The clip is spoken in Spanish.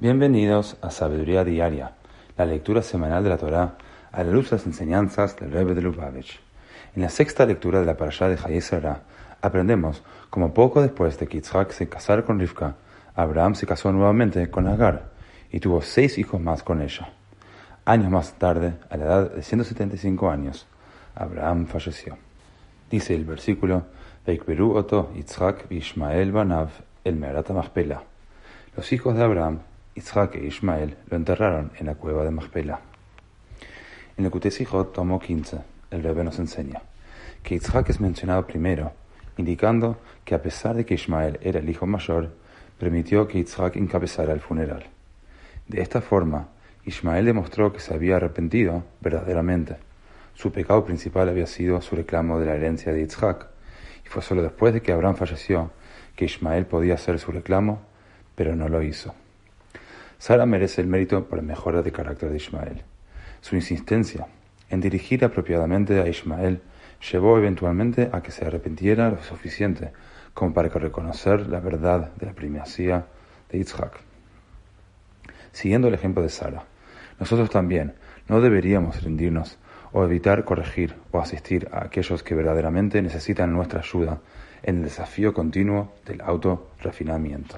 Bienvenidos a Sabiduría Diaria, la lectura semanal de la Torá a la luz de las enseñanzas del Rebbe de Lubavitch. En la sexta lectura de la parashá de Hayesera aprendemos como poco después de que Yitzhak se casara con Rivka, Abraham se casó nuevamente con Agar y tuvo seis hijos más con ella. Años más tarde, a la edad de 175 años, Abraham falleció. Dice el versículo, Veikberu oto Yitzhak Ishmael banav el Merat Machpela. Los hijos de Abraham Isaac e Ismael lo enterraron en la cueva de Machpela. En el Kutesijot tomo 15, el Rebbe nos enseña que Isaac es mencionado primero, indicando que a pesar de que Ismael era el hijo mayor, permitió que Isaac encabezara el funeral. De esta forma, Ismael demostró que se había arrepentido verdaderamente. Su pecado principal había sido su reclamo de la herencia de Isaac, y fue solo después de que Abraham falleció que Ismael podía hacer su reclamo, pero no lo hizo. Sara merece el mérito por la mejora de carácter de Ismael. Su insistencia en dirigir apropiadamente a Ismael llevó eventualmente a que se arrepintiera lo suficiente como para reconocer la verdad de la primacía de Yitzhak. Siguiendo el ejemplo de Sara, nosotros también no deberíamos rendirnos o evitar corregir o asistir a aquellos que verdaderamente necesitan nuestra ayuda en el desafío continuo del autorrefinamiento.